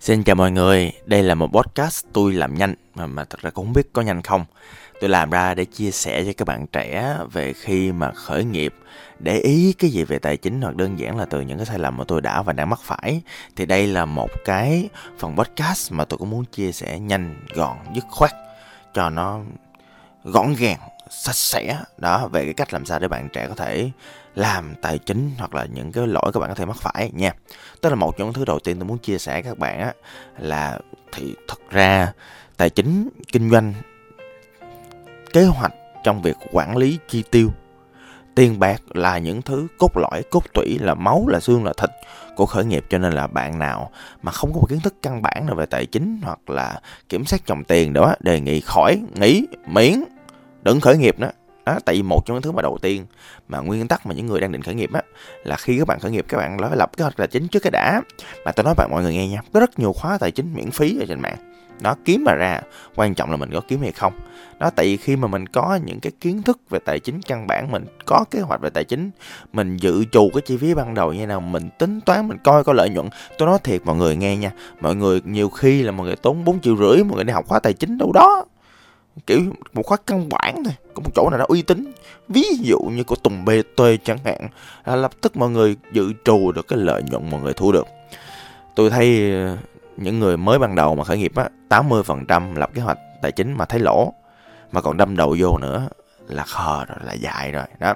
Xin chào mọi người, đây là một podcast tôi làm nhanh mà, mà thật ra cũng không biết có nhanh không. Tôi làm ra để chia sẻ cho các bạn trẻ về khi mà khởi nghiệp, để ý cái gì về tài chính hoặc đơn giản là từ những cái sai lầm mà tôi đã và đang mắc phải. Thì đây là một cái phần podcast mà tôi cũng muốn chia sẻ nhanh, gọn, dứt khoát cho nó gọn gàng, sạch sẽ đó về cái cách làm sao để bạn trẻ có thể làm tài chính hoặc là những cái lỗi các bạn có thể mắc phải nha. Tức là một trong những thứ đầu tiên tôi muốn chia sẻ các bạn á, là thì thật ra tài chính, kinh doanh, kế hoạch trong việc quản lý chi tiêu, tiền bạc là những thứ cốt lõi, cốt tủy, là máu, là xương, là thịt của khởi nghiệp cho nên là bạn nào mà không có một kiến thức căn bản nào về tài chính hoặc là kiểm soát dòng tiền đó, đề nghị khỏi, nghỉ, miễn, đừng khởi nghiệp nữa đó tại vì một trong những thứ mà đầu tiên mà nguyên tắc mà những người đang định khởi nghiệp á, là khi các bạn khởi nghiệp, các bạn phải lập kế hoạch tài chính trước cái đã. Mà tôi nói bạn mọi người nghe nha, có rất nhiều khóa tài chính miễn phí ở trên mạng. Nó kiếm mà ra, quan trọng là mình có kiếm hay không. Đó tại vì khi mà mình có những cái kiến thức về tài chính, căn bản mình có kế hoạch về tài chính, mình dự trù cái chi phí ban đầu như nào, mình tính toán, mình coi có lợi nhuận. Tôi nói thiệt mọi người nghe nha, mọi người nhiều khi là mọi người tốn bốn triệu rưỡi, mọi người đi học khóa tài chính đâu đó kiểu một khóa căn bản thôi có một chỗ nào đó uy tín. Ví dụ như của Tùng BT chẳng hạn là lập tức mọi người dự trù được cái lợi nhuận mọi người thu được. Tôi thấy ờ, những người mới ban đầu mà khởi nghiệp á 80% lập kế hoạch tài chính mà thấy lỗ mà còn đâm đầu vô nữa là khờ rồi là dài rồi đó.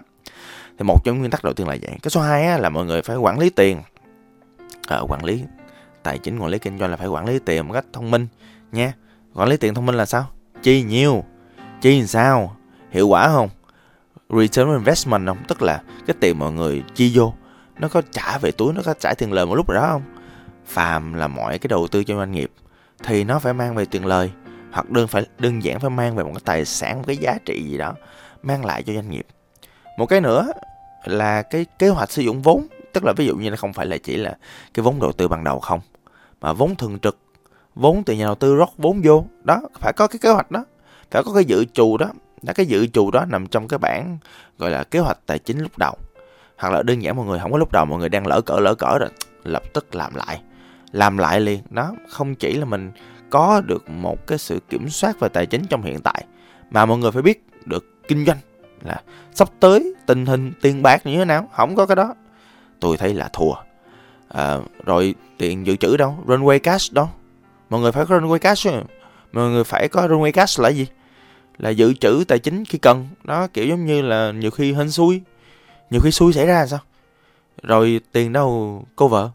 Thì một trong nguyên tắc đầu tiên là vậy. Cái số 2 á, là mọi người phải quản lý tiền. À, quản lý tài chính quản lý kinh doanh là phải quản lý tiền một cách thông minh nha. Quản lý tiền thông minh là sao? Chi nhiêu? Chi làm sao? Hiệu quả không? Return investment không? Tức là cái tiền mọi người chi vô, nó có trả về túi, nó có trả tiền lời một lúc rồi đó không? Phàm là mọi cái đầu tư cho doanh nghiệp thì nó phải mang về tiền lời, hoặc đơn phải, đơn giản phải mang về một cái tài sản, một cái giá trị gì đó mang lại cho doanh nghiệp. Một cái nữa là cái kế hoạch sử dụng vốn, tức là ví dụ như nó không phải là chỉ là cái vốn đầu tư ban đầu không, mà vốn thường trực vốn từ nhà đầu tư rót vốn vô. Đó phải có cái kế hoạch đó. Phải có cái dự trù đó. Là cái dự trù đó nằm trong cái bản gọi là kế hoạch tài chính lúc đầu. Hoặc là đơn giản mọi người không có lúc đầu mọi người đang lỡ cỡ lỡ cỡ rồi lập tức làm lại. Làm lại liền. Đó không chỉ là mình có được một cái sự kiểm soát về tài chính trong hiện tại mà mọi người phải biết được kinh doanh là sắp tới tình hình tiền bạc như thế nào. Không có cái đó. Tôi thấy là thua. À, rồi tiền dự trữ đâu? Runway cash đâu? Mọi người phải có runway cash mọi người phải có runway cash là gì? Là dự trữ tài chính khi cần. Đó kiểu giống như là nhiều khi hên xui. Nhiều khi xui xảy ra là sao? Rồi tiền đâu cô vợ?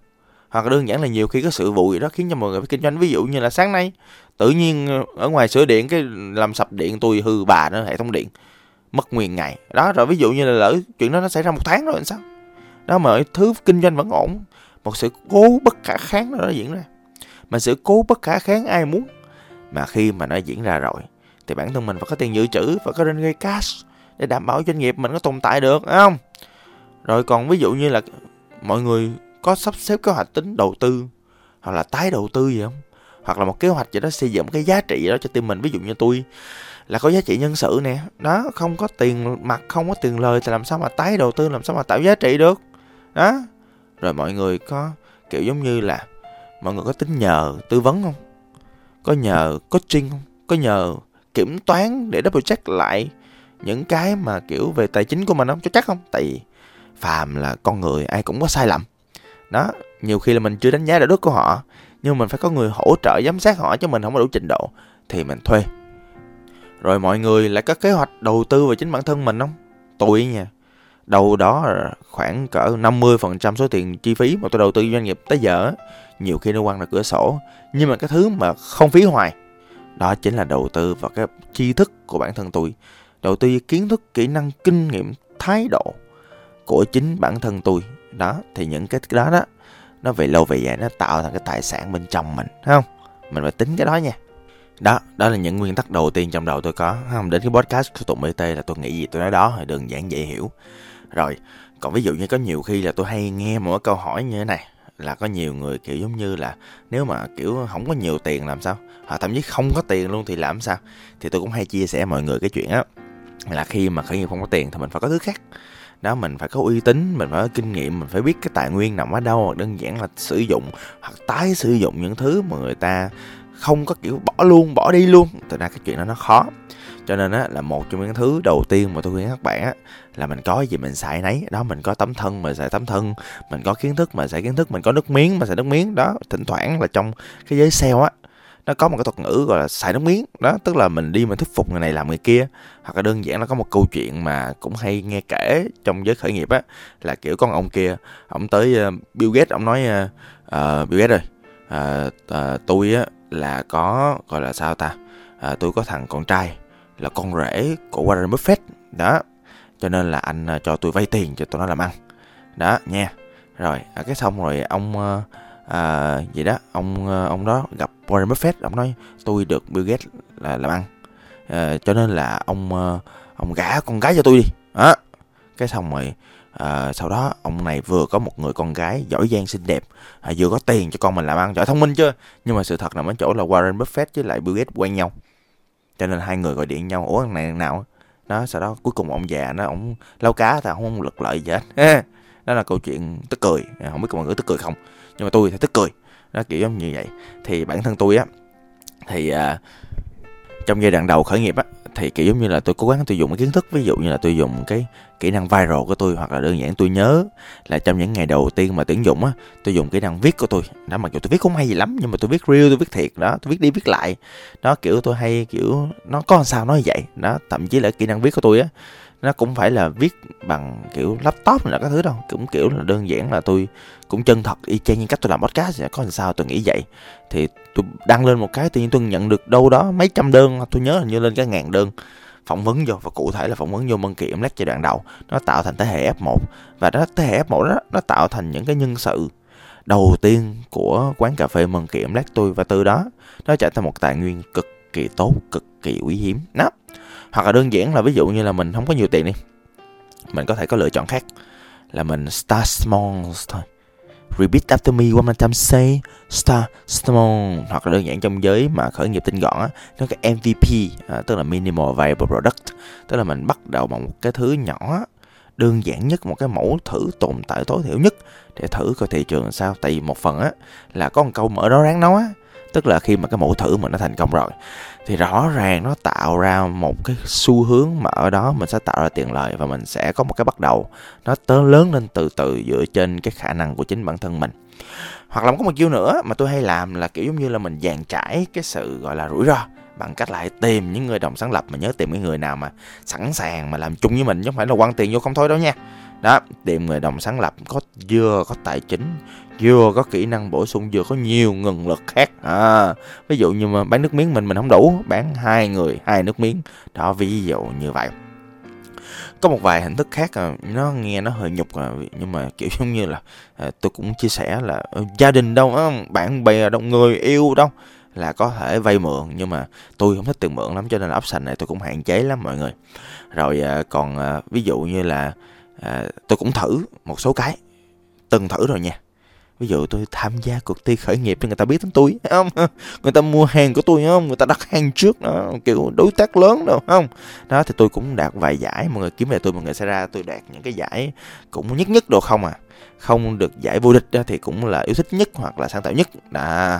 Hoặc đơn giản là nhiều khi có sự vụ gì đó khiến cho mọi người phải kinh doanh. Ví dụ như là sáng nay tự nhiên ở ngoài sửa điện cái làm sập điện tôi hư bà nữa hệ thống điện. Mất nguyên ngày. Đó rồi ví dụ như là lỡ chuyện đó nó xảy ra một tháng rồi làm sao? Đó mà thứ kinh doanh vẫn ổn. Một sự cố bất khả kháng đó, đó diễn ra mà sự cố bất khả kháng ai muốn. Mà khi mà nó diễn ra rồi, thì bản thân mình phải có tiền dự trữ phải có gây cash để đảm bảo doanh nghiệp mình có tồn tại được, phải không? Rồi còn ví dụ như là mọi người có sắp xếp kế hoạch tính đầu tư, hoặc là tái đầu tư gì không? Hoặc là một kế hoạch gì đó xây dựng cái giá trị đó cho team mình. Ví dụ như tôi là có giá trị nhân sự nè. Đó, không có tiền mặt, không có tiền lời thì làm sao mà tái đầu tư, làm sao mà tạo giá trị được? Đó. Rồi mọi người có kiểu giống như là mọi người có tính nhờ tư vấn không? Có nhờ coaching không? Có nhờ kiểm toán để double check lại những cái mà, kiểu, về tài chính của mình không? Cho chắc không? Tại vì phàm là con người, ai cũng có sai lầm. Đó, nhiều khi là mình chưa đánh giá đạo đức của họ, nhưng mình phải có người hỗ trợ giám sát họ cho mình không có đủ trình độ thì mình thuê. Rồi mọi người lại có kế hoạch đầu tư vào chính bản thân mình không? Tôi nha đâu đó khoảng cỡ 50% số tiền chi phí mà tôi đầu tư doanh nghiệp tới giờ. Nhiều khi nó quăng ra cửa sổ. Nhưng mà cái thứ mà không phí hoài, đó chính là đầu tư vào cái tri thức của bản thân tôi. Đầu tư kiến thức, kỹ năng, kinh nghiệm, thái độ của chính bản thân tôi. Đó, thì những cái đó đó, nó về lâu về dài nó tạo thành cái tài sản bên trong mình, thấy không? Mình phải tính cái đó nha. Đó đó là những nguyên tắc đầu tiên trong đầu tôi có. Không, đến cái podcast của tụng bt là tôi nghĩ gì tôi nói đó, thì đơn giản dễ hiểu rồi, còn ví dụ như có nhiều khi là tôi hay nghe một câu hỏi như thế này, là có nhiều người kiểu giống như là nếu mà, kiểu không có nhiều tiền làm sao? Hoặc thậm chí không có tiền luôn thì làm sao? Thì tôi cũng hay chia sẻ mọi người cái chuyện á, là khi mà khởi nghiệp không có tiền thì mình phải có thứ khác. Đó, mình phải có uy tín, mình phải có kinh nghiệm, mình phải biết cái tài nguyên nằm ở đâu hoặc đơn giản là sử dụng hoặc tái sử dụng những thứ mà người ta không có, kiểu, bỏ luôn, bỏ đi luôn. Thực ra cái chuyện đó nó khó cho nên á là một trong những thứ đầu tiên mà tôi khuyên các bạn á là mình có gì mình xài nấy. Đó mình có tấm thân mình xài tấm thân mình có kiến thức mà xài kiến thức mình có nước miếng mà xài nước miếng. Đó thỉnh thoảng là trong cái giới sale á nó có một cái thuật ngữ gọi là xài nước miếng. Đó tức là mình đi mình thuyết phục người này làm người kia hoặc là đơn giản nó có một câu chuyện mà cũng hay nghe kể trong giới khởi nghiệp á là kiểu con ông kia ông tới uh, Bill Gates ông nói uh, Bill Gates ơi uh, uh, tôi á là có gọi là sao ta uh, tôi có thằng con trai là con rể của Warren Buffett. Đó. Cho nên là anh à, cho tôi vay tiền cho tôi nó làm ăn. Đó nha. Rồi à, cái xong rồi ông à, à vậy đó ông à, ông đó gặp Warren Buffett ông nói tôi được Bill Gates là làm ăn. À, cho nên là ông ông gả con gái cho tôi đi. Đó. Cái xong rồi à, sau đó ông này vừa có một người con gái giỏi giang xinh đẹp à, vừa có tiền cho con mình làm ăn giỏi thông minh chưa nhưng mà sự thật nằm ở chỗ là Warren Buffett với lại Bill Gates quen nhau cho nên hai người gọi điện nhau ủa thằng này thằng nào? Đó sau đó cuối cùng ông già nó ông lau cá thì không lực lợi gì hết. Đó là câu chuyện tức cười. À, không biết mọi người tức cười không? Nhưng mà tôi thì tức cười. Nó kiểu giống như vậy. Thì bản thân tôi á thì uh, trong giai đoạn đầu khởi nghiệp á, thì, kiểu giống như là, tôi cố gắng tôi dùng cái kiến thức, ví dụ như là tôi dùng cái kỹ năng viral của tôi, hoặc là đơn giản tôi nhớ là trong những ngày đầu tiên mà tuyển dụng á, tôi dùng kỹ năng viết của tôi. Đó, mặc dù tôi viết không hay gì lắm, nhưng mà tôi viết real, tôi viết thiệt, đó, tôi viết đi viết lại. Nó kiểu tôi hay, kiểu, nó có sao nói vậy? Đó, thậm chí là kỹ năng viết của tôi á nó cũng phải là viết bằng, kiểu, laptop là các thứ đâu. Cũng, kiểu, là đơn giản là tôi cũng chân thật y chang như cách tôi làm podcast sẽ có làm sao tôi nghĩ vậy? Thì tôi đăng lên một cái tự nhiên tôi nhận được đâu đó mấy trăm đơn. Tôi nhớ là như lên cái ngàn đơn phỏng vấn vô. Và cụ thể là phỏng vấn vô Monkey lát giai đoạn đầu. Nó tạo thành thế hệ F1 và đó, thế hệ F1 đó, nó tạo thành những cái nhân sự đầu tiên của quán cà phê Monkey lát tôi. Và từ đó, nó trở thành một tài nguyên cực kỳ tốt, cực kỳ quý hiếm. Đó hoặc là đơn giản là ví dụ như là mình không có nhiều tiền đi mình có thể có lựa chọn khác là mình start small thôi. Repeat after me one more time say start small. Hoặc là đơn giản trong giới mà khởi nghiệp tinh gọn á nó cái MVP à, tức là minimal viable product. Tức là mình bắt đầu bằng một cái thứ nhỏ đơn giản nhất một cái mẫu thử tồn tại tối thiểu nhất để thử coi thị trường sao. Tại vì một phần á là có một câu mở đó ráng nói á tức là khi mà cái mẫu thử mà nó thành công rồi, thì rõ ràng nó tạo ra một cái xu hướng mà ở đó mình sẽ tạo ra tiền lợi và mình sẽ có một cái bắt đầu nó tớ lớn lên từ từ dựa trên cái khả năng của chính bản thân mình. Hoặc là có một chiêu nữa mà tôi hay làm là, kiểu giống như là, mình dàn trải cái sự, gọi là, rủi ro bằng cách lại tìm những người đồng sáng lập, mà nhớ tìm cái người nào mà sẵn sàng mà làm chung với mình, chứ không phải là quăng tiền vô không thôi đâu nha. Đó, tìm người đồng sáng lập có vừa có tài chính vừa có kỹ năng bổ sung vừa có nhiều nguồn lực khác. À, ví dụ như mà bán nước miếng mình mình không đủ bán hai người hai nước miếng. Đó ví dụ như vậy. Có một vài hình thức khác à, nó nghe nó hơi nhục à, nhưng mà kiểu giống như là à, tôi cũng chia sẻ là ờ, gia đình đâu ờ, bạn bè đâu người yêu đâu là có thể vay mượn nhưng mà tôi không thích tiền mượn lắm cho nên là option này tôi cũng hạn chế lắm mọi người. Rồi còn ví dụ như là tôi cũng thử một số cái từng thử rồi nha ví dụ tôi tham gia cuộc thi khởi nghiệp thì người ta biết đến tôi không? Người ta mua hàng của tôi không? Người ta đặt hàng trước đó, kiểu đối tác lớn đâu không? Đó, thì tôi cũng đạt vài giải, mọi người kiếm về tôi, mọi người sẽ ra tôi đạt những cái giải cũng nhất nhất đồ không à. Không được giải vô địch thì cũng là yêu thích nhất hoặc là sáng tạo nhất. Đó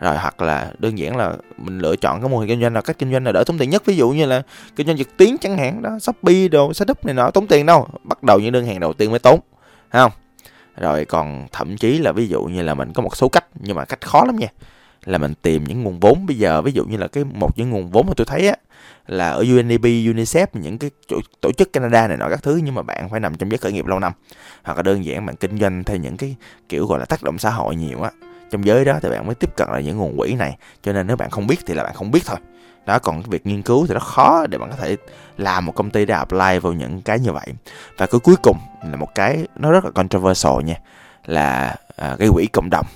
rồi hoặc là đơn giản là mình lựa chọn cái mô hình kinh doanh là cách kinh doanh là đỡ tốn tiền nhất. Ví dụ như là kinh doanh trực tuyến chẳng hạn đó, shopee đồ setup này nọ, tốn tiền đâu. Bắt đầu những đơn hàng đầu tiên mới tốn không? Rồi còn thậm chí là ví dụ như là mình có một số cách nhưng mà cách khó lắm nha. Là mình tìm những nguồn vốn. Bây giờ ví dụ như là cái một những nguồn vốn mà tôi thấy á là ở UNDP, UNICEF những cái tổ, tổ chức Canada này nọ các thứ nhưng mà bạn phải nằm trong giới khởi nghiệp lâu năm. Hoặc là đơn giản bạn kinh doanh theo những cái kiểu gọi là tác động xã hội nhiều á trong giới đó thì bạn mới tiếp cận lại những nguồn quỹ này. Cho nên nếu bạn không biết thì là bạn không biết thôi đó còn cái việc nghiên cứu thì nó khó để bạn có thể làm một công ty để apply vào những cái như vậy. Và cái cuối cùng là một cái nó rất là controversial nha là à, gây quỹ cộng đồng.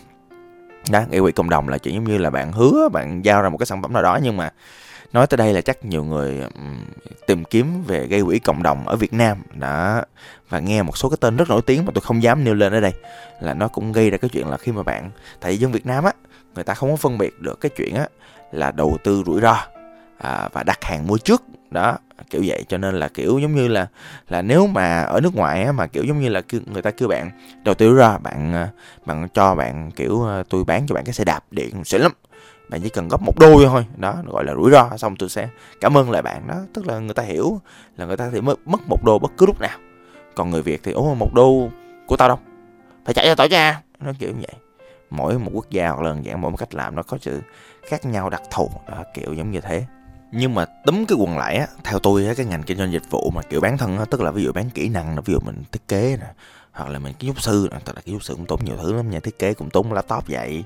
Đó gây quỹ cộng đồng là chỉ giống như là bạn hứa bạn giao ra một cái sản phẩm nào đó nhưng mà nói tới đây là chắc nhiều người tìm kiếm về gây quỹ cộng đồng ở Việt Nam. Đã và nghe một số cái tên rất nổi tiếng mà tôi không dám nêu lên ở đây là nó cũng gây ra cái chuyện là khi mà bạn tại dân Việt Nam á người ta không có phân biệt được cái chuyện á là đầu tư rủi ro à, và đặt hàng mua trước. Đó kiểu vậy. Cho nên là kiểu giống như là là nếu mà ở nước ngoài á mà kiểu giống như là người ta kêu bạn đầu tư ra bạn à, bạn cho bạn kiểu à, tôi bán cho bạn cái xe đạp điện xịn lắm. Bạn chỉ cần góp một đôi thôi. Đó gọi là rủi ro. Xong tôi sẽ cảm ơn lại bạn. Đó tức là người ta hiểu là người ta thì mất mất một đô bất cứ lúc nào. Còn người việt thì ủa một đô của tao đâu? Phải trả cho tao cha à? nó kiểu như vậy. Mỗi một quốc gia hoặc là dạng mỗi một cách làm nó có sự khác nhau đặc thù. Đó, kiểu giống như thế nhưng mà túm cái quần lại á theo tôi á cái ngành kinh doanh dịch vụ mà kiểu bán thân á tức là ví dụ bán kỹ năng ví dụ mình thiết kế nè hoặc là mình kiến trúc sư tức là kiến trúc sư cũng tốn nhiều thứ lắm nha thiết kế cũng tốn laptop vậy.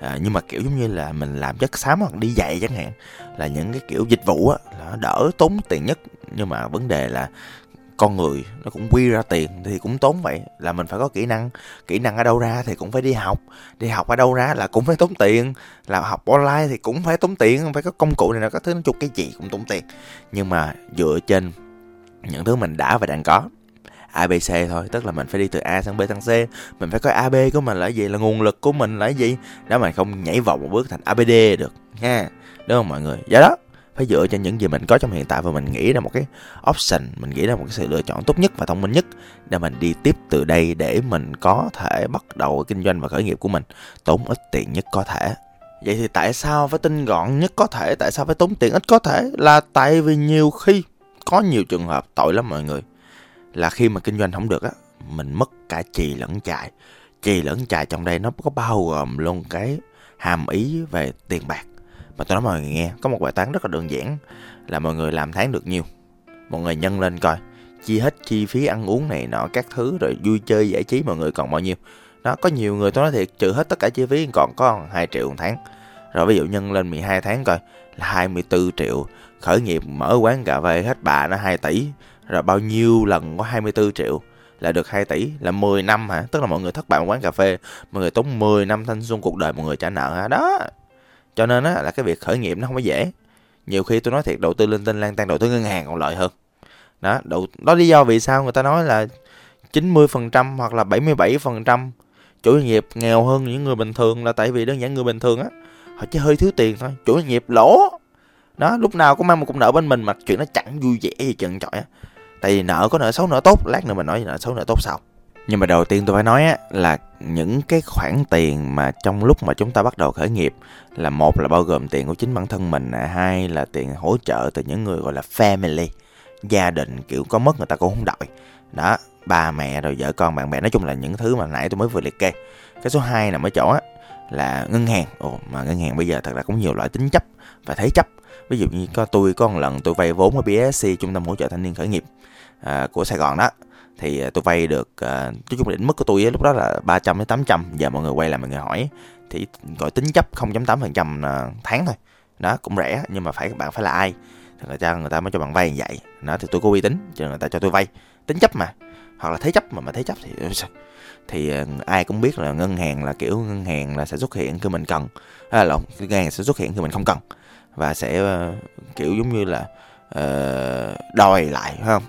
À, nhưng mà kiểu giống như là mình làm chất xám hoặc đi dạy chẳng hạn là những cái kiểu dịch vụ á là đỡ tốn tiền nhất. Nhưng mà vấn đề là con người nó cũng quy ra tiền thì cũng tốn vậy. Là mình phải có kỹ năng kỹ năng ở đâu ra thì cũng phải đi học. Đi học ở đâu ra là cũng phải tốn tiền. Là học online thì cũng phải tốn tiền, phải có công cụ này là có thứ nói chung cái gì cũng tốn tiền. Nhưng mà dựa trên những thứ mình đã và đang có ABC thôi, tức là mình phải đi từ A sang B sang C. Mình phải coi AB của mình là gì, là nguồn lực của mình là gì, đó mà không nhảy vòng một bước thành ABD được, ha. Đúng không mọi người? Do đó phải dựa trên những gì mình có trong hiện tại và mình nghĩ ra một cái option, mình nghĩ ra một cái sự lựa chọn tốt nhất và thông minh nhất để mình đi tiếp từ đây để mình có thể bắt đầu kinh doanh và khởi nghiệp của mình tốn ít tiền nhất có thể. Vậy thì tại sao phải tinh gọn nhất có thể? Tại sao phải tốn tiền ít có thể? Là tại vì nhiều khi có nhiều trường hợp tội lắm mọi người. Là khi mà kinh doanh không được á, mình mất cả trì lẫn chạy trì lẫn chạy trong đây nó có bao gồm luôn cái hàm ý về tiền bạc mà tôi nói mọi người nghe. Có một bài toán rất là đơn giản, là mọi người làm tháng được nhiêu mọi người nhân lên coi. Chi hết chi phí ăn uống này nọ các thứ, rồi vui chơi, giải trí, mọi người còn bao nhiêu. Đó có nhiều người tôi nói thiệt trừ hết tất cả chi phí, còn có 2 triệu một tháng. Rồi ví dụ nhân lên 12 tháng coi, là 24 triệu. Khởi nghiệp, mở quán cà phê hết bà nó 2 tỷ. Rồi bao nhiêu lần có 24 triệu là được 2 tỷ, là 10 năm hả? Tức là mọi người thất bại một quán cà phê, mọi người tốn 10 năm thanh xuân cuộc đời, mọi người trả nợ hả? Đó cho nên á là cái việc khởi nghiệp nó không có dễ. Nhiều khi tôi nói thiệt đầu tư linh tinh lan tan đầu tư ngân hàng còn lợi hơn. Đó đầu đó lý do vì sao người ta nói là 90% hoặc là 77% chủ doanh nghiệp nghèo hơn những người bình thường là tại vì đơn giản người bình thường á họ chỉ hơi thiếu tiền thôi chủ doanh nghiệp lỗ. Đó lúc nào cũng mang một cục nợ bên mình mà chuyện nó chẳng vui vẻ gì trần trọi á. Tại vì nợ có nợ xấu nợ tốt lát nữa mình nói nợ xấu nợ tốt sau. Nhưng mà đầu tiên tôi phải nói á, là những cái khoản tiền mà trong lúc mà chúng ta bắt đầu khởi nghiệp là một là bao gồm tiền của chính bản thân mình hai là tiền hỗ trợ từ những người gọi là family gia đình kiểu có mất người ta cũng không đợi đó ba mẹ rồi vợ con bạn bè nói chung là những thứ mà nãy tôi mới vừa liệt kê. Cái số 2 nằm ở chỗ á là ngân hàng. Ồ mà ngân hàng bây giờ thật ra cũng nhiều loại tính chấp và thế chấp. Ví dụ như có tôi có một lần tôi vay vốn ở BSC trung tâm hỗ trợ thanh niên khởi nghiệp à, của Sài Gòn đó thì ờ, tôi vay được ờ, nói chung định mức của tôi lúc đó là 300 đến 800 giờ mọi người quay lại mọi người hỏi thì gọi tính chấp 0.8% ờ, tháng thôi. Đó cũng rẻ nhưng mà phải bạn phải là ai? Thì người ta người ta mới cho bạn vay như vậy. Đó thì tôi có uy tín cho người ta cho tôi vay. Tính chấp mà hoặc là thế chấp mà mà thế chấp thì ừ, thì ai cũng biết là ngân hàng là kiểu ngân hàng là sẽ xuất hiện khi mình cần. À, lộn ngân hàng sẽ xuất hiện khi mình không cần. Và sẽ uh, kiểu giống như là uh, đòi lại phải không?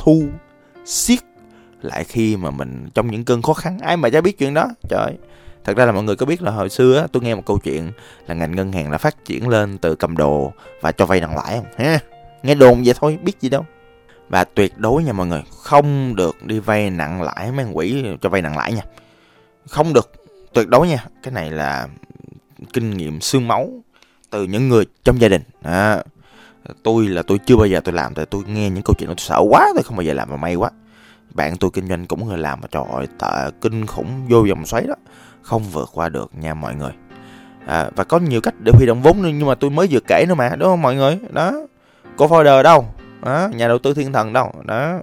Thu siết lại khi mà mình trong những cơn khó khăn ai mà chả biết chuyện đó. Trời thật ra là mọi người có biết là hồi xưa tôi nghe một câu chuyện là ngành ngân hàng là phát triển lên từ cầm đồ và cho vay nặng lãi không? Ha nghe đồn vậy thôi biết gì đâu. Và tuyệt đối nha mọi người không được đi vay nặng lãi mấy quỷ cho vay nặng lãi nha. Không được tuyệt đối nha. Cái này là kinh nghiệm xương máu từ những người trong gia đình. À, tôi là tôi chưa bao giờ tôi làm tại tôi nghe những câu chuyện đó tôi sợ quá tôi không bao giờ làm mà may quá. Bạn tôi kinh doanh cũng người làm mà trời ơi tệ kinh khủng vô vòng xoáy đó. Không vượt qua được nha mọi người. À, và có nhiều cách để huy động vốn nhưng mà tôi mới vừa kể nữa mà đúng không mọi người? Đó. Có folder đâu? Đó, nhà đầu tư thiên thần đâu? Đó.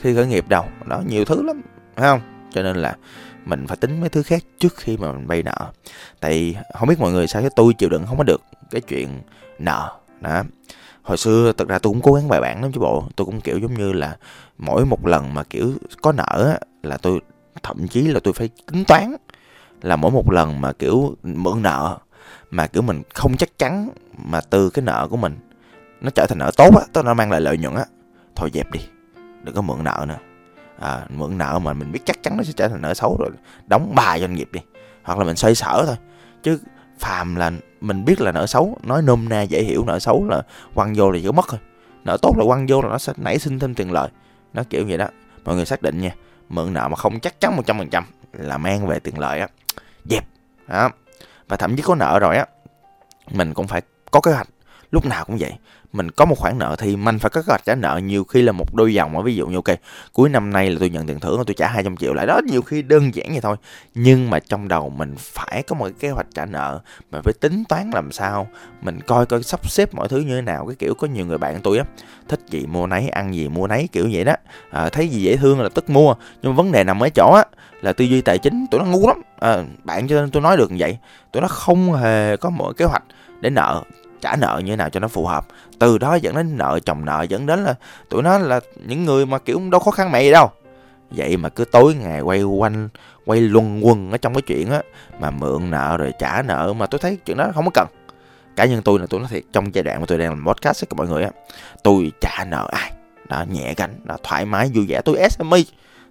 Khi khởi nghiệp đâu? Đó nhiều thứ lắm phải không? Cho nên là mình phải tính mấy thứ khác trước khi mà mình vay nợ. Tại không biết mọi người sao cái tôi chịu đựng không có được cái chuyện nợ. Đó hồi xưa thật ra tôi cũng cố gắng bài bản lắm chứ bộ. Tôi cũng kiểu giống như là mỗi một lần mà kiểu có nợ á, là tôi thậm chí là tôi phải tính toán là mỗi một lần mà kiểu mượn nợ mà kiểu mình không chắc chắn mà từ cái nợ của mình nó trở thành nợ tốt á tức nó mang lại lợi nhuận á. Thôi dẹp đi đừng có mượn nợ nữa. À, mượn nợ mà mình biết chắc chắn nó sẽ trở thành nợ xấu rồi đóng bài doanh nghiệp đi hoặc là mình xoay sở thôi. Chứ phàm là mình biết là nợ xấu. Nói nôm na dễ hiểu nợ xấu là quăng vô là chỉ có mất thôi. Nợ tốt là quăng vô là nó sẽ nảy sinh thêm tiền lợi. Nó kiểu vậy đó. Mọi người xác định nha, mượn nợ mà không chắc chắn một trăm phần trăm là mang về tiền lợi á. Dẹp. Đó. Và thậm chí có nợ rồi á, mình cũng phải có kế hoạch. Lúc nào cũng vậy mình có một khoản nợ thì mình phải có kế hoạch trả nợ nhiều khi là một đôi dòng ví dụ như ok cuối năm nay là tôi nhận tiền thưởng tôi trả 200 triệu lại. Đó nhiều khi đơn giản vậy thôi. Nhưng mà trong đầu mình phải có một cái kế hoạch trả nợ. Mình phải tính toán làm sao mình coi coi sắp xếp mọi thứ như thế nào. Cái kiểu có nhiều người bạn tôi á thích gì mua nấy ăn gì mua nấy kiểu vậy đó. À, thấy gì dễ thương là tức mua. Nhưng mà vấn đề nằm ở chỗ á là tư duy tài chính tụi nó ngu lắm. À, bạn cho nên tôi nói được như vậy. Tụi nó không hề có một kế hoạch để nợ trả nợ như thế nào cho nó phù hợp. Từ đó dẫn đến nợ, chồng nợ, dẫn đến là tụi nó là những người mà, kiểu, đâu khó khăn mẹ gì đâu. Vậy mà cứ tối ngày quay quanh, quay luân quần ở trong cái chuyện á, mà mượn nợ rồi trả nợ mà tôi thấy chuyện đó không có cần. Cá nhân tôi là tôi nói thiệt, trong giai đoạn mà tôi đang làm podcast với mọi người á, tôi trả nợ ai? Đó nhẹ gánh đó thoải mái, vui vẻ, tôi SME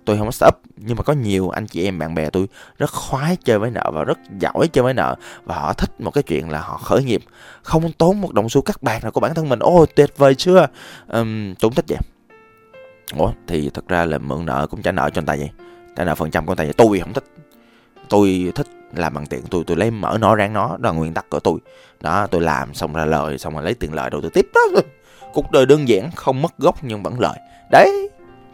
tôi không có startup nhưng mà có nhiều anh chị em bạn bè tôi rất khoái chơi với nợ và rất giỏi chơi với nợ. Và họ thích một cái chuyện là họ khởi nghiệp không tốn một đồng xu cắt bạc nào của bản thân mình. Ô tuyệt vời chưa? Um, tôi cũng thích vậy. Ủa thì thật ra là mượn nợ cũng trả nợ cho người ta vậy. Trả nợ phần trăm của người ta vậy. Tôi không thích. Tôi thích làm bằng tiền tôi tôi lấy mở nó ráng nó. Đó là nguyên tắc của tôi. Đó tôi làm xong ra lời xong rồi lấy tiền lời đầu tư tiếp. Đó cuộc đời đơn giản không mất gốc nhưng vẫn lời. Đấy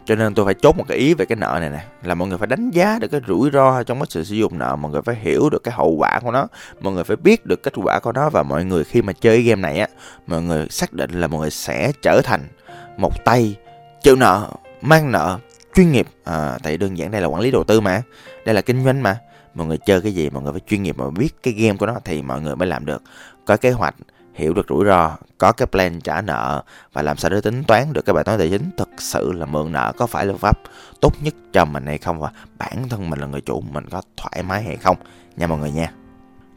cho nên tôi phải chốt một cái ý về cái nợ này nè. Là mọi người phải đánh giá được cái rủi ro trong cái sự sử dụng nợ. Mọi người phải hiểu được cái hậu quả của nó. Mọi người phải biết được kết quả của nó. Và mọi người khi mà chơi game này á mọi người xác định là mọi người sẽ trở thành một tay chịu nợ mang nợ chuyên nghiệp. À, tại đơn giản đây là quản lý đầu tư mà. Đây là kinh doanh mà. Mọi người chơi cái gì mọi người phải chuyên nghiệp mà biết cái game của nó thì mọi người mới làm được. Có kế hoạch hiểu được rủi ro, có cái plan trả nợ và làm sao để tính toán được cái bài toán tài chính thực sự là mượn nợ có phải là pháp tốt nhất cho mình hay không và bản thân mình là người chủ mình có thoải mái hay không nha mọi người nha.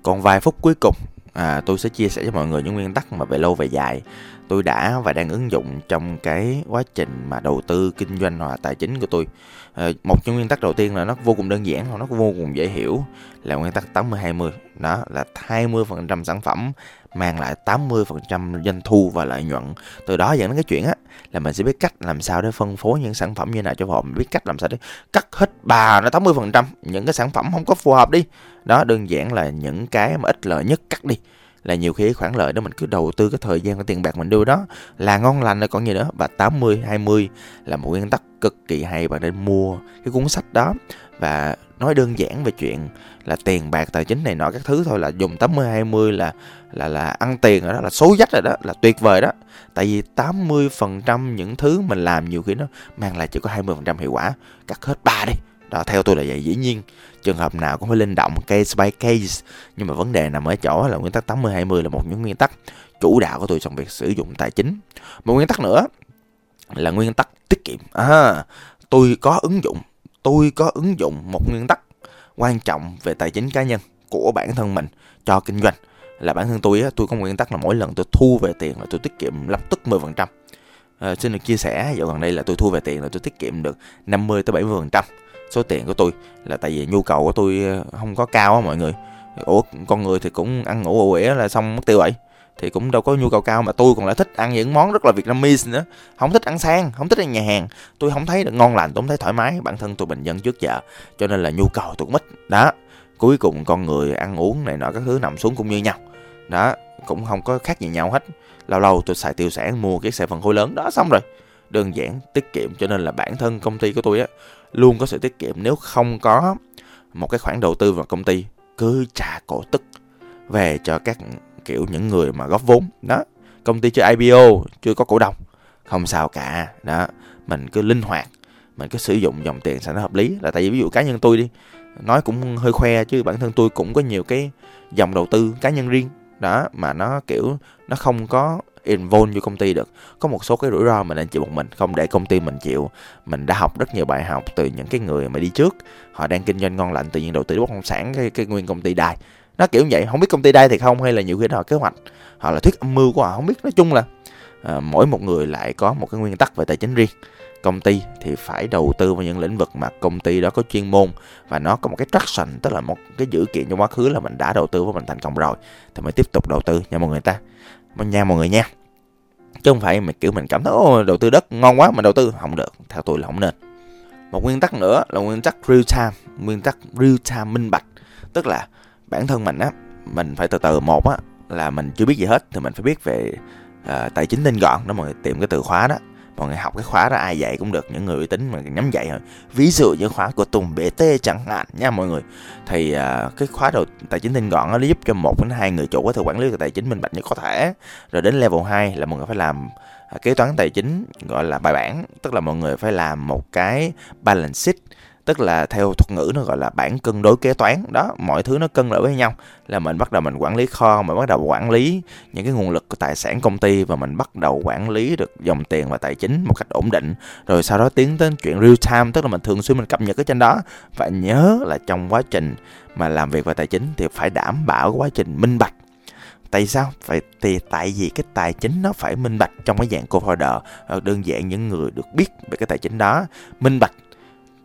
Còn vài phút cuối cùng à, tôi sẽ chia sẻ cho mọi người những nguyên tắc mà về lâu về dài tôi đã và đang ứng dụng trong cái quá trình mà đầu tư kinh doanh hoặc tài chính của tôi à, một trong nguyên tắc đầu tiên là nó vô cùng đơn giản nó vô cùng dễ hiểu là nguyên tắc 80 20 đó là 20% sản phẩm mang lại 80% doanh thu và lợi nhuận. Từ đó dẫn đến cái chuyện á, là mình sẽ biết cách làm sao để phân phối những sản phẩm như nào cho phù hợp. Mình biết cách làm sao để cắt hết bà nó 80% những cái sản phẩm không có phù hợp đi. Đó, đơn giản là những cái mà ít lợi nhất cắt đi là nhiều khi khoản lợi đó mình cứ đầu tư cái thời gian cái tiền bạc mình đưa đó. Là ngon lành rồi còn gì nữa? Và 80 20 là một nguyên tắc cực kỳ hay, bạn nên mua cái cuốn sách đó và nói đơn giản về chuyện là tiền bạc, tài chính này nọ, các thứ thôi, là dùng 80 20 là là là ăn tiền rồi đó, là số dách rồi đó, là tuyệt vời đó. Tại vì 80% những thứ mình làm nhiều khi nó mang lại chỉ có 20% hiệu quả. Cắt hết ba đi đó theo tôi là vậy. Dĩ nhiên trường hợp nào cũng phải linh động case by case. Nhưng mà vấn đề nằm ở chỗ là nguyên tắc 80 20 là một những nguyên tắc chủ đạo của tôi trong việc sử dụng tài chính. Một nguyên tắc nữa là nguyên tắc tiết kiệm. À tôi có ứng dụng tôi có ứng dụng một nguyên tắc quan trọng về tài chính cá nhân của bản thân mình cho kinh doanh. Là bản thân tôi á, tôi có một nguyên tắc là mỗi lần tôi thu về tiền là tôi tiết kiệm lập tức 10%. À, ờ, xin được chia sẻ dạo gần đây là tôi thu về tiền là tôi tiết kiệm được 50 tới 70% số tiền của tôi. Là tại vì nhu cầu của tôi ờ, không có cao á mọi người. Ủa, con người thì cũng ăn ngủ ủ ỉa là xong mất tiêu vậy. Thì cũng đâu có nhu cầu cao mà tôi còn lại thích ăn những món rất là Vietnamese nữa. Không thích ăn sang, không thích ăn nhà hàng. Tôi không thấy được ngon lành, tôi không thấy thoải mái. Bản thân tôi bình dân trước giờ, cho nên là nhu cầu tôi cũng ít. Đó, cuối cùng con người ăn uống này nọ các thứ nằm xuống cũng như nhau. Đó, cũng không có khác gì nhau hết. Lâu lâu tôi xài tiêu sản mua cái xe phân khối lớn, đó, xong rồi đơn giản tiết kiệm cho nên là bản thân công ty của tôi á, luôn có sự tiết kiệm nếu không có một cái khoản đầu tư vào công ty cứ trả cổ tức về cho các, kiểu, những người mà góp vốn. Đó, công ty chưa IPO chưa có cổ đông, không sao cả. Đó, mình cứ linh hoạt, mình cứ sử dụng dòng tiền sao nó hợp lý. Là tại vì ví dụ cá nhân tôi đi, nói cũng hơi khoe chứ bản thân tôi cũng có nhiều cái dòng đầu tư cá nhân riêng. Đó, mà nó, kiểu, nó không có involve vô công ty được. Có một số cái rủi ro mình nên chịu một mình không để công ty mình chịu. Mình đã học rất nhiều bài học từ những cái người mà đi trước. Họ đang kinh doanh ngon lành tự nhiên đầu tư bất động sản cái, cái nguyên công ty đài nó kiểu vậy không biết công ty đây thì không hay là nhiều khi họ kế hoạch họ là thuyết âm mưu của họ không biết. Nói chung là à, mỗi một người lại có một cái nguyên tắc về tài chính riêng. Công ty thì phải đầu tư vào những lĩnh vực mà công ty đó có chuyên môn và nó có một cái traction tức là một cái dữ kiện trong quá khứ là mình đã đầu tư và mình thành công rồi thì mới tiếp tục đầu tư nha mọi người ta nha mọi người nha. Chứ không phải mình kiểu mình cảm thấy ô đầu tư đất ngon quá mình đầu tư. Không được theo tôi là không nên. Một nguyên tắc nữa là nguyên tắc real time nguyên tắc real time minh bạch. Tức là bản thân mình á mình phải từ từ một á là mình chưa biết gì hết thì mình phải biết về uh, tài chính tinh gọn. Đó mọi người tìm cái từ khóa đó mọi người học cái khóa đó ai dạy cũng được những người uy tín mà nhắm dạy thôi ví dụ như khóa của tùng bt chẳng hạn nha mọi người. Thì uh, cái khóa đầu tài chính tinh gọn nó giúp cho một đến hai người chủ có thể quản lý được tài chính minh bạch nhất có thể. Rồi đến level 2 là mọi người phải làm à, kế toán tài chính gọi là bài bản. Tức là mọi người phải làm một cái balance sheet tức là theo thuật ngữ nó gọi là bản cân đối kế toán. Đó, mọi thứ nó cân lại với nhau. Là mình bắt đầu mình quản lý kho, mình bắt đầu quản lý những cái nguồn lực của tài sản công ty và mình bắt đầu quản lý được dòng tiền và tài chính một cách ổn định. Rồi sau đó tiến tới chuyện real time, tức là mình thường xuyên mình cập nhật ở trên đó. Và nhớ là trong quá trình mà làm việc về tài chính thì phải đảm bảo quá trình minh bạch. Tại sao? Phải thì tại vì cái tài chính nó phải minh bạch trong cái dạng co-founder ờ, đơn giản những người được biết về cái tài chính đó, minh bạch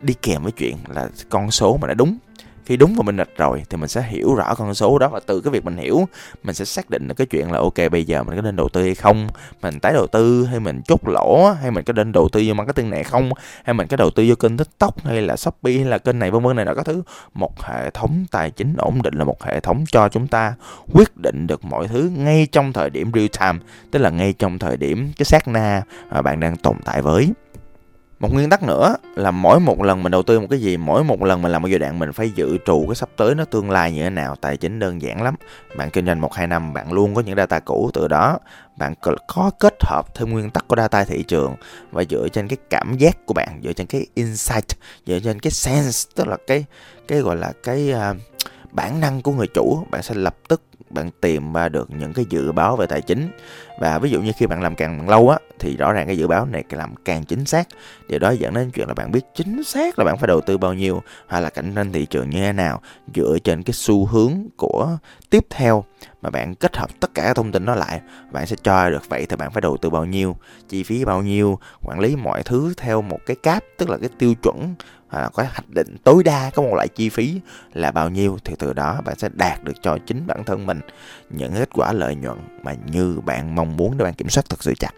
đi kèm với chuyện là con số mà đã đúng. Khi đúng và minh bạch rồi thì mình sẽ hiểu rõ con số đó và từ cái việc mình hiểu, mình sẽ xác định được cái chuyện là, ok, bây giờ mình có nên đầu tư hay không? Mình tái đầu tư hay mình chốt lỗ hay mình có nên đầu tư vô marketing này không? Hay mình có đầu tư vô kênh tiktok hay là shopee hay là kênh này, vân vân, này là các thứ. Một hệ thống tài chính ổn định là một hệ thống cho chúng ta quyết định được mọi thứ ngay trong thời điểm real time, tức là ngay trong thời điểm cái sát na mà bạn đang tồn tại với một nguyên tắc nữa là mỗi một lần mình đầu tư một cái gì mỗi một lần mình làm một giai đoạn mình phải dự trù cái sắp tới nó tương lai như thế nào. Tài chính đơn giản lắm. Bạn kinh doanh một hai năm bạn luôn có những data cũ từ đó. Bạn có kết hợp thêm nguyên tắc của data thị trường và dựa trên cái cảm giác của bạn dựa trên cái insight dựa trên cái sense tức là cái cái gọi là cái uh, bản năng của người chủ bạn sẽ lập tức bạn tìm ra được những cái dự báo về tài chính. Và ví dụ như khi bạn làm càng lâu á, thì rõ ràng cái dự báo này làm càng chính xác. Điều đó dẫn đến chuyện là bạn biết chính xác là bạn phải đầu tư bao nhiêu hay là cạnh tranh thị trường như thế nào, dựa trên cái xu hướng của tiếp theo mà bạn kết hợp tất cả thông tin đó lại. Bạn sẽ cho được vậy thì bạn phải đầu tư bao nhiêu, chi phí bao nhiêu, quản lý mọi thứ theo một cái cáp tức là cái tiêu chuẩn là có hoạch định tối đa có một loại chi phí là bao nhiêu thì từ đó bạn sẽ đạt được cho chính bản thân mình những kết quả lợi nhuận mà như bạn mong muốn để bạn kiểm soát thật sự chặt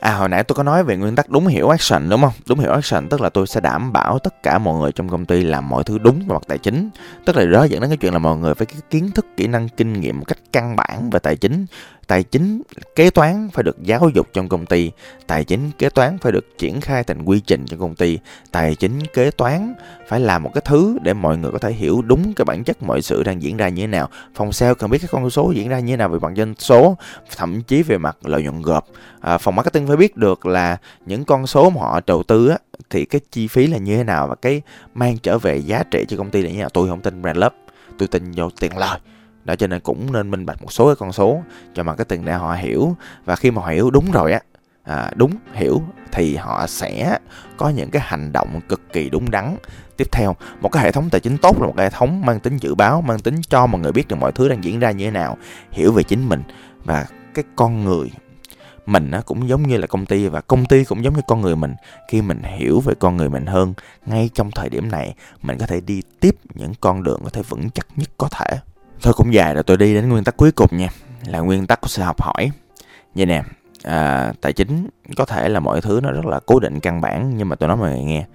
À hồi nãy tôi có nói về nguyên tắc đúng hiểu action đúng không? Đúng hiểu action tức là tôi sẽ đảm bảo tất cả mọi người trong công ty làm mọi thứ đúng về mặt tài chính. Tức là đó dẫn đến cái chuyện là mọi người phải cái kiến thức, kỹ năng, kinh nghiệm một cách căn bản về tài chính tài chính kế toán phải được giáo dục trong công ty tài chính kế toán phải được triển khai thành quy trình trong công ty tài chính kế toán phải là một cái thứ để mọi người có thể hiểu đúng cái bản chất mọi sự đang diễn ra như thế nào. Phòng sale cần biết các con số diễn ra như thế nào về mặt doanh số thậm chí về mặt lợi nhuận gộp. À, phòng marketing phải biết được là những con số mà họ đầu tư á, thì cái chi phí là như thế nào và cái mang trở về giá trị cho công ty là như thế nào. Tôi không tin brand love tôi tin vô tiền lời đó cho nên cũng nên minh bạch một số cái con số cho marketing để họ hiểu. Và khi mà họ hiểu đúng rồi á à, đúng hiểu thì họ sẽ có những cái hành động cực kỳ đúng đắn. Tiếp theo một cái hệ thống tài chính tốt là một cái hệ thống mang tính dự báo mang tính cho mọi người biết được mọi thứ đang diễn ra như thế nào hiểu về chính mình. Và cái con người mình nó cũng giống như là công ty và công ty cũng giống như con người mình. Khi mình hiểu về con người mình hơn ngay trong thời điểm này mình có thể đi tiếp những con đường có thể vững chắc nhất có thể thôi cũng dài rồi tôi đi đến nguyên tắc cuối cùng nha. Là nguyên tắc của sự học hỏi. Vậy nè à, tài chính có thể là mọi thứ nó rất là cố định căn bản nhưng mà tôi nói mọi người nghe.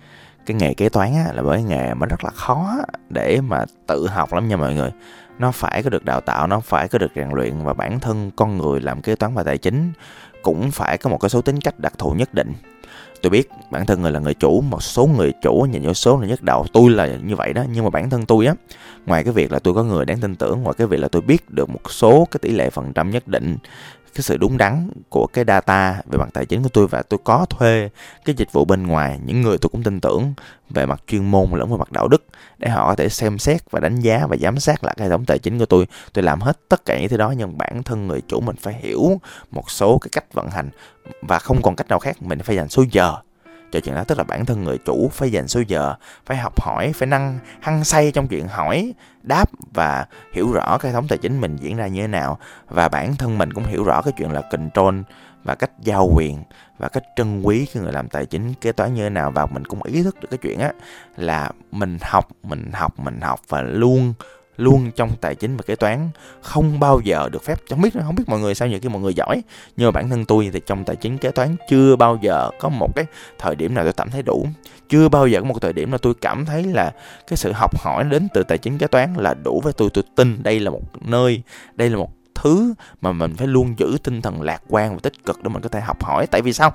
Cái nghề kế toán á, là bởi nghề mà rất là khó để mà tự học lắm nha mọi người. Nó phải có được đào tạo nó phải có được rèn luyện và bản thân con người làm kế toán và tài chính cũng phải có một cái số tính cách đặc thù nhất định tôi biết bản thân người là người chủ, một số người chủ nhìn vô số là nhất đầu tôi là như vậy đó, nhưng mà bản thân tôi á, ngoài cái việc là tôi có người đáng tin tưởng, ngoài cái việc là tôi biết được một số cái tỷ lệ phần trăm nhất định cái sự đúng đắn của cái data về mặt tài chính của tôi và tôi có thuê cái dịch vụ bên ngoài. Những người tôi cũng tin tưởng về mặt chuyên môn lẫn về mặt đạo đức để họ có thể xem xét và đánh giá và giám sát lại cái hệ thống tài chính của tôi. Tôi làm hết tất cả những thứ đó nhưng bản thân người chủ mình phải hiểu một số cái cách vận hành và không còn cách nào khác, mình phải dành số giờ cho chuyện đó, tức là bản thân người chủ phải dành số giờ, phải học hỏi, phải năng, hăng say trong chuyện hỏi, đáp và hiểu rõ cái hệ thống tài chính mình diễn ra như thế nào. Và bản thân mình cũng hiểu rõ cái chuyện là control và cách giao quyền và cách trân quý cái người làm tài chính kế toán như thế nào. Và mình cũng ý thức được cái chuyện á, là mình học mình học mình học và luôn luôn trong tài chính và kế toán, không bao giờ được phép. Không biết không biết mọi người sao những cái mọi người giỏi, nhưng mà bản thân tôi thì trong tài chính, kế toán chưa bao giờ có một cái thời điểm nào tôi cảm thấy đủ. Chưa bao giờ có một thời điểm nào tôi cảm thấy là cái sự học hỏi đến từ tài chính, kế toán là đủ với tôi. Tôi tin đây là một nơi, đây là một thứ mà mình phải luôn giữ tinh thần lạc quan và tích cực để mình có thể học hỏi. Tại vì sao?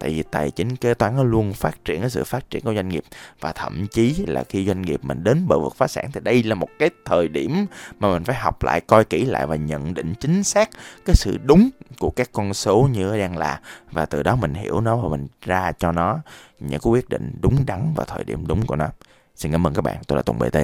Tại vì tài chính kế toán nó luôn phát triển, cái sự phát triển của doanh nghiệp. Và thậm chí là khi doanh nghiệp mình đến bờ vực phá sản thì đây là một cái thời điểm mà mình phải học lại, coi kỹ lại và nhận định chính xác cái sự đúng của các con số như đang là. Và từ đó mình hiểu nó và mình ra cho nó những cái quyết định đúng đắn và thời điểm đúng của nó. Xin cảm ơn các bạn. Tôi là tùng bt